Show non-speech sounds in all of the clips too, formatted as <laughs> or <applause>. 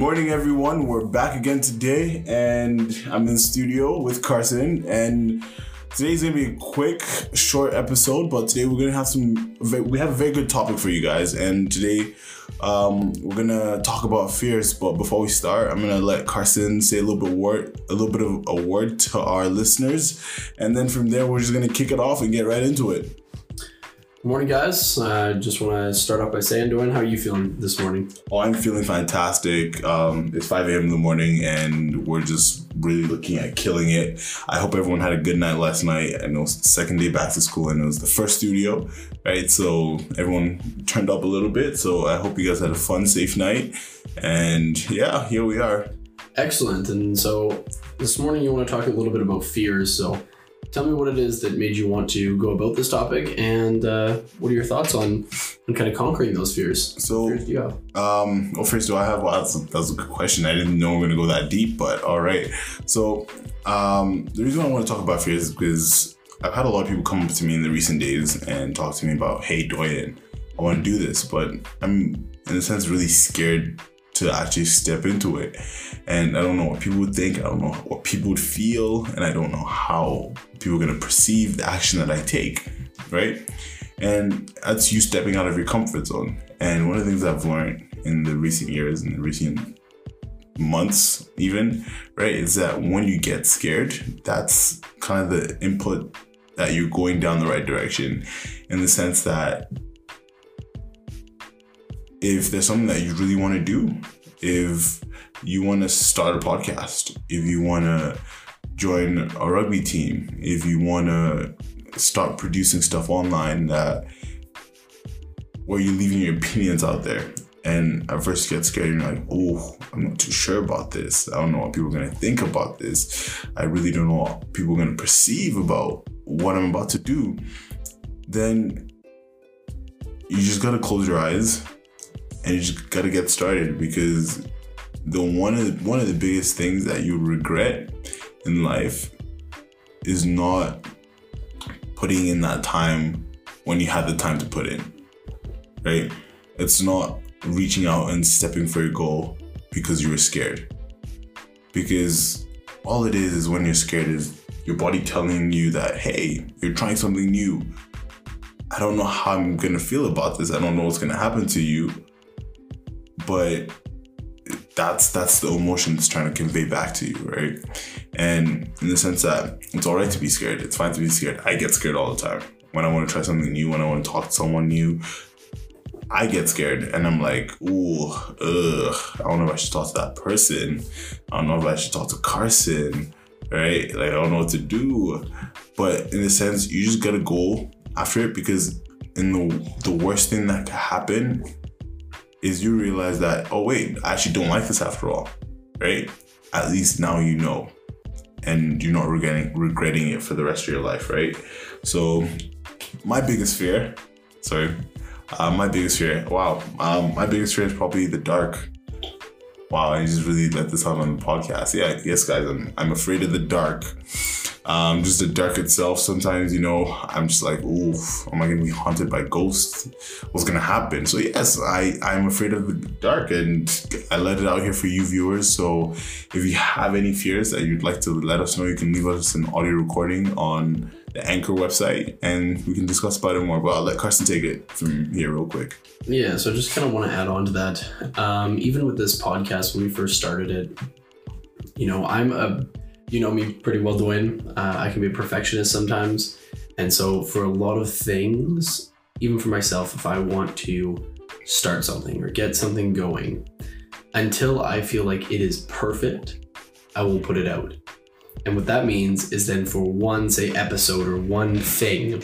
morning, everyone. We're back again today, and I'm in the studio with Carson. And today's gonna be a quick, short episode, but today we're gonna have some. We have a very good topic for you guys, and today um, we're gonna talk about fears. But before we start, I'm gonna let Carson say a little bit word, a little bit of a word to our listeners, and then from there we're just gonna kick it off and get right into it. Good morning, guys. I uh, just want to start off by saying, Dwayne, how are you feeling this morning? Oh, I'm feeling fantastic. Um, it's 5 a.m. in the morning, and we're just really looking at killing it. I hope everyone had a good night last night. I know it's the second day back to school, and it was the first studio, right? So everyone turned up a little bit. So I hope you guys had a fun, safe night. And yeah, here we are. Excellent. And so this morning, you want to talk a little bit about fears. So tell me what it is that made you want to go about this topic and uh, what are your thoughts on, on kind of conquering those fears? So fears do you have? um well first do i have well that's a, that's a good question. I didn't know we are going to go that deep but all right. So um the reason i want to talk about fears is because i've had a lot of people come up to me in the recent days and talk to me about hey doyen i want to do this but i'm in a sense really scared to actually step into it. And I don't know what people would think, I don't know what people would feel, and I don't know how people are gonna perceive the action that I take, right? And that's you stepping out of your comfort zone. And one of the things I've learned in the recent years, and the recent months, even, right, is that when you get scared, that's kind of the input that you're going down the right direction in the sense that if there's something that you really want to do, if you want to start a podcast, if you want to join a rugby team, if you want to start producing stuff online that where you're leaving your opinions out there. And at first you get scared, and you're like, oh, I'm not too sure about this. I don't know what people are gonna think about this. I really don't know what people are gonna perceive about what I'm about to do. Then you just gotta close your eyes and you just gotta get started because the one of the, one of the biggest things that you regret in life is not putting in that time when you had the time to put in right? It's not reaching out and stepping for your goal because you were scared. Because all it is is when you're scared is your body telling you that hey you're trying something new. I don't know how i'm gonna feel about this. I don't know what's gonna happen to you but that's that's the emotion it's trying to convey back to you, right? And in the sense that it's all right to be scared. It's fine to be scared. I get scared all the time. When I want to try something new, when I want to talk to someone new, I get scared and I'm like, ooh, ugh, I don't know if I should talk to that person. I don't know if I should talk to Carson, right? Like, I don't know what to do. But in a sense, you just gotta go after it because in the the worst thing that could happen is you realize that, oh, wait, I actually don't like this after all, right? At least now you know and you're not regretting regretting it for the rest of your life, right? So, my biggest fear, sorry, uh, my biggest fear, wow, um, my biggest fear is probably the dark. Wow, I just really let this out on the podcast. Yeah, yes, guys, I'm, I'm afraid of the dark um, just the dark itself. Sometimes, you know, I'm just like, oof, am I gonna be haunted by ghosts? What's gonna happen? So yes, I I'm afraid of the dark, and I let it out here for you viewers. So if you have any fears that you'd like to let us know, you can leave us an audio recording on the Anchor website, and we can discuss about it more. But I'll let Carson take it from here real quick. Yeah, so I just kind of want to add on to that. Um, even with this podcast, when we first started it, you know, I'm a you know me pretty well, Dwayne. Uh, I can be a perfectionist sometimes. And so, for a lot of things, even for myself, if I want to start something or get something going, until I feel like it is perfect, I won't put it out. And what that means is then for one, say, episode or one thing,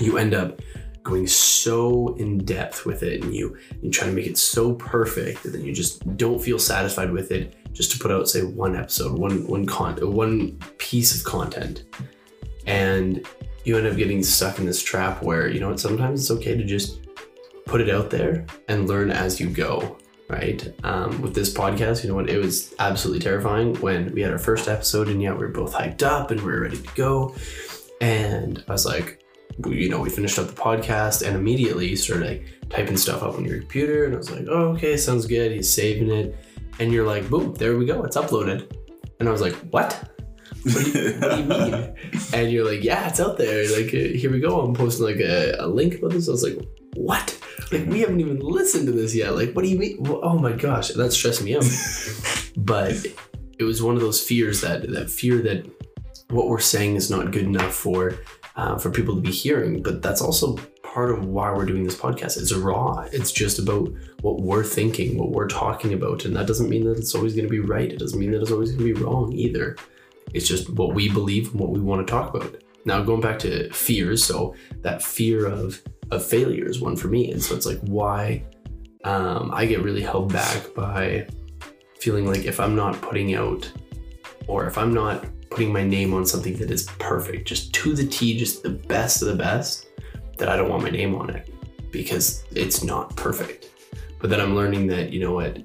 you end up going so in depth with it and you and try to make it so perfect that then you just don't feel satisfied with it just to put out say one episode one one con one piece of content and you end up getting stuck in this trap where you know sometimes it's okay to just put it out there and learn as you go right um, with this podcast you know what it was absolutely terrifying when we had our first episode and yeah we were both hyped up and we were ready to go and i was like you know, we finished up the podcast and immediately started like typing stuff up on your computer. And I was like, oh, okay, sounds good. He's saving it. And you're like, boom, there we go, it's uploaded. And I was like, what? What do you, what do you mean? <laughs> And you're like, yeah, it's out there. Like, uh, here we go. I'm posting like a, a link about this. I was like, what? Like, we haven't even listened to this yet. Like, what do you mean? Well, Oh my gosh, that stressed me out. <laughs> but it was one of those fears that that fear that what we're saying is not good enough for uh, for people to be hearing. But that's also part of why we're doing this podcast. It's raw. It's just about what we're thinking, what we're talking about, and that doesn't mean that it's always going to be right. It doesn't mean that it's always going to be wrong either. It's just what we believe and what we want to talk about. Now going back to fears, so that fear of of failure is one for me, and so it's like why um, I get really held back by feeling like if I'm not putting out or if I'm not putting my name on something that is perfect, just to the T, just the best of the best, that I don't want my name on it because it's not perfect. But then I'm learning that, you know what,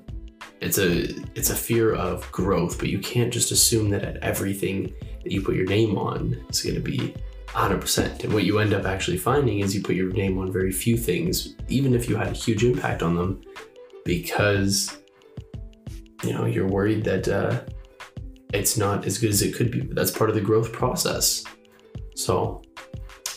it's a it's a fear of growth, but you can't just assume that at everything that you put your name on is gonna be 100%. And what you end up actually finding is you put your name on very few things, even if you had a huge impact on them, because you know you're worried that uh, it's not as good as it could be. But that's part of the growth process. So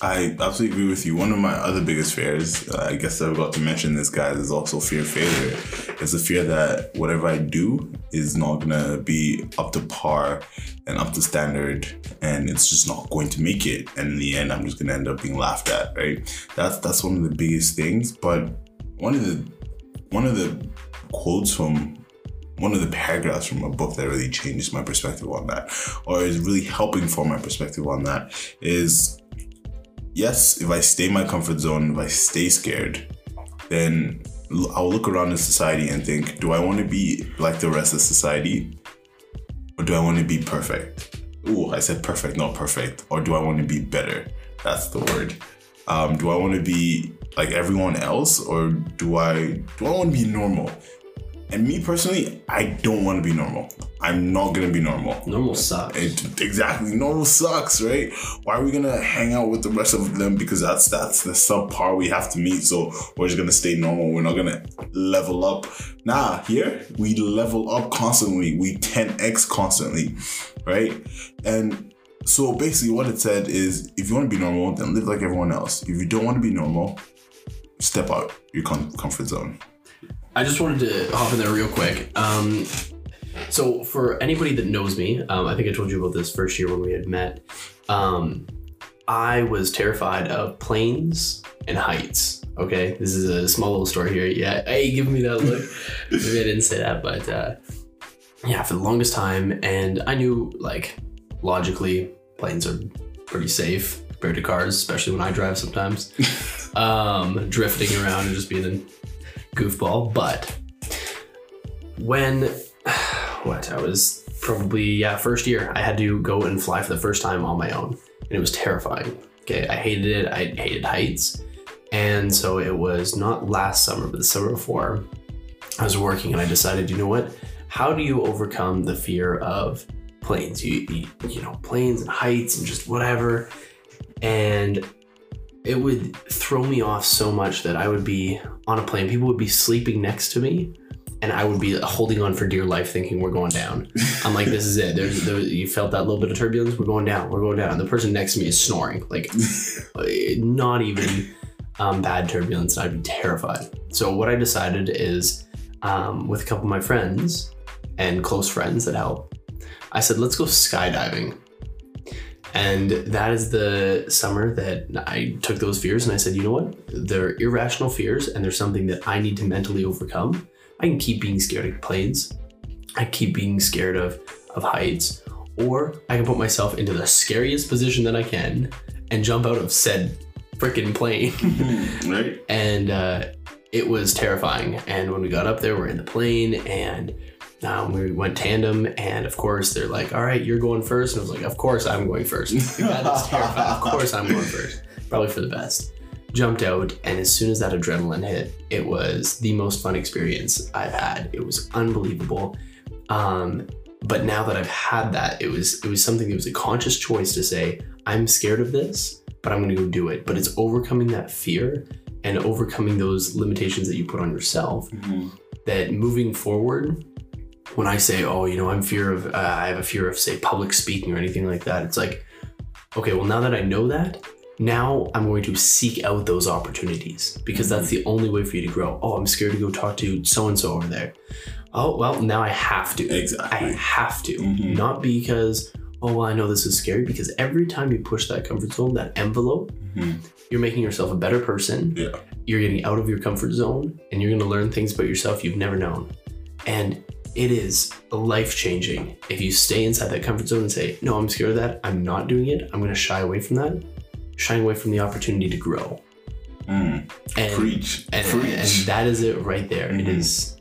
I absolutely agree with you. One of my other biggest fears, uh, I guess I forgot to mention this, guys, is also fear of failure. It's the fear that whatever I do is not gonna be up to par and up to standard, and it's just not going to make it. And in the end, I'm just gonna end up being laughed at. Right? That's that's one of the biggest things. But one of the one of the quotes from one of the paragraphs from a book that really changes my perspective on that, or is really helping form my perspective on that, is yes, if I stay in my comfort zone, if I stay scared, then I'll look around in society and think, do I want to be like the rest of society? Or do I want to be perfect? Ooh, I said perfect, not perfect. Or do I want to be better? That's the word. Um, do I want to be like everyone else, or do I do I want to be normal? And me personally, I don't want to be normal. I'm not gonna be normal. normal sucks. It, exactly. Normal sucks, right? Why are we gonna hang out with the rest of them because that's that's the subpar we have to meet? So we're just gonna stay normal. We're not gonna level up. Nah, here we level up constantly. We 10x constantly, right? And so basically, what it said is, if you want to be normal, then live like everyone else. If you don't want to be normal, step out your com- comfort zone. I just wanted to hop in there real quick. Um, so, for anybody that knows me, um, I think I told you about this first year when we had met. Um, I was terrified of planes and heights. Okay, this is a small little story here. Yeah, hey, give me that look. <laughs> Maybe I didn't say that, but uh, yeah, for the longest time, and I knew like logically planes are pretty safe compared to cars, especially when I drive sometimes. <laughs> um, drifting around and just being a goofball. But when what I was probably yeah first year, I had to go and fly for the first time on my own, and it was terrifying. Okay, I hated it. I hated heights, and so it was not last summer, but the summer before. I was working, and I decided, you know what? How do you overcome the fear of planes? You you, you know planes and heights and just whatever, and it would throw me off so much that I would be on a plane. People would be sleeping next to me, and I would be holding on for dear life, thinking we're going down. I'm like, this is it. There's, there, you felt that little bit of turbulence. We're going down. We're going down. And the person next to me is snoring, like <laughs> not even um, bad turbulence. And I'd be terrified. So what I decided is, um, with a couple of my friends and close friends that help, I said, let's go skydiving. And that is the summer that I took those fears and I said, you know what? They're irrational fears and they're something that I need to mentally overcome. I can keep being scared of planes. I keep being scared of, of heights. Or I can put myself into the scariest position that I can and jump out of said freaking plane. <laughs> right? and uh, it was terrifying. And when we got up there, we're in the plane and um, we went tandem. And of course, they're like, "All right, you're going first. And I was like, "Of course, I'm going first. Like, that is terrifying. Of course, I'm going first. Probably for the best." Jumped out, and as soon as that adrenaline hit, it was the most fun experience I've had. It was unbelievable. Um, but now that I've had that, it was it was something that was a conscious choice to say, I'm scared of this, but I'm gonna go do it. But it's overcoming that fear and overcoming those limitations that you put on yourself that moving forward when I say, oh, you know, I'm fear of, uh, I have a fear of, say, public speaking or anything like that, it's like, okay, well, now that I know that, now I'm going to seek out those opportunities because that's the only way for you to grow. Oh, I'm scared to go talk to so and so over there. Oh, well, now I have to. Exactly. I have to. Mhm. Not because, oh, well, I know this is scary, because every time you push that comfort zone, that envelope, Mhm. you're making yourself a better person. Yeah. You're getting out of your comfort zone and you're going to learn things about yourself you've never known. And it is life changing if you stay inside that comfort zone and say, no, I'm scared of that. I'm not doing it. I'm going to shy away from that. Shying away from the opportunity to grow. Mm. And, Preach. and, Preach. and that is it right there. It Mhm. is,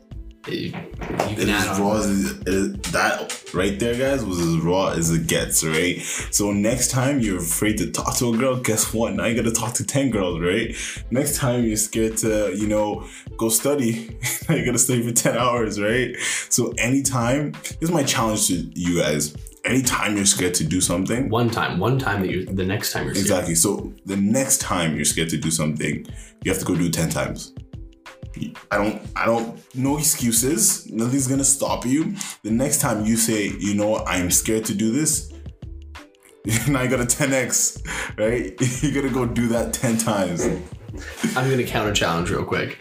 it- you It can is add raw as it- that right there, guys, was as raw as it gets, right? So next time you're afraid to talk to a girl, guess what? Now you gotta talk to ten girls, right? Next time you're scared to, you know, go study, <laughs> now you gotta study for ten hours, right? So anytime, this is my challenge to you guys. Anytime you're scared to do something, One time, one time that you're, the next time you're scared. Exactly. So the next time you're scared to do something, you have to go do it ten times. I don't I don't no excuses. Nothing's gonna stop you. The next time you say, you know what, I'm scared to do this, <laughs> now you got a 10x, right? <laughs> You gotta go do that 10 times. I'm going to counter challenge real quick.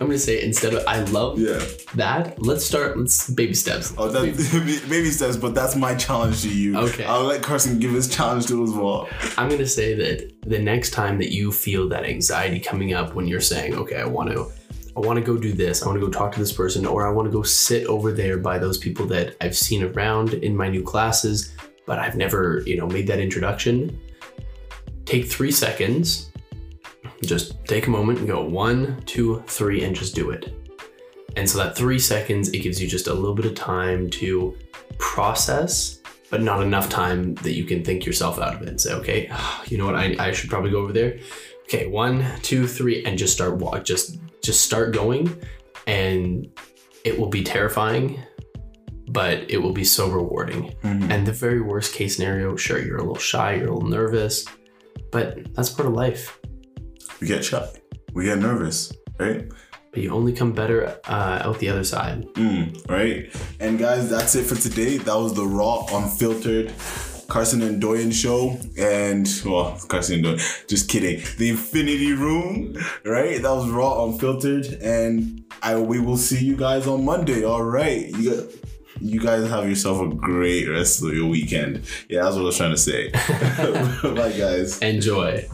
I'm going to say instead of I love Yeah. that, let's start, let's baby steps. Oh that <laughs> baby steps, but that's my challenge to you. Okay. I'll let Carson give his challenge to as well. I'm going to say that the next time that you feel that anxiety coming up when you're saying, okay, I want to. I want to go do this. I want to go talk to this person, or I want to go sit over there by those people that I've seen around in my new classes, but I've never, you know, made that introduction. Take three seconds, just take a moment and go one, two, three, and just do it. And so that three seconds, it gives you just a little bit of time to process, but not enough time that you can think yourself out of it and say, okay, you know what, I, I should probably go over there. Okay, one, two, three, and just start walk. Just just start going, and it will be terrifying, but it will be so rewarding. Mhm. And the very worst case scenario, sure, you're a little shy, you're a little nervous, but that's part of life. We get shy. We get nervous, right? But you only come better uh, out the other side. Mm, right? And guys, that's it for today. That was the raw, unfiltered Carson and Doyen show. And well, Carson and Doyen, just kidding. The Infinity Room, right? That was raw, unfiltered. And I we will see you guys on Monday. All right. You you guys have yourself a great rest of your weekend. Yeah, that's what I was trying to say. <laughs> Bye guys. Enjoy.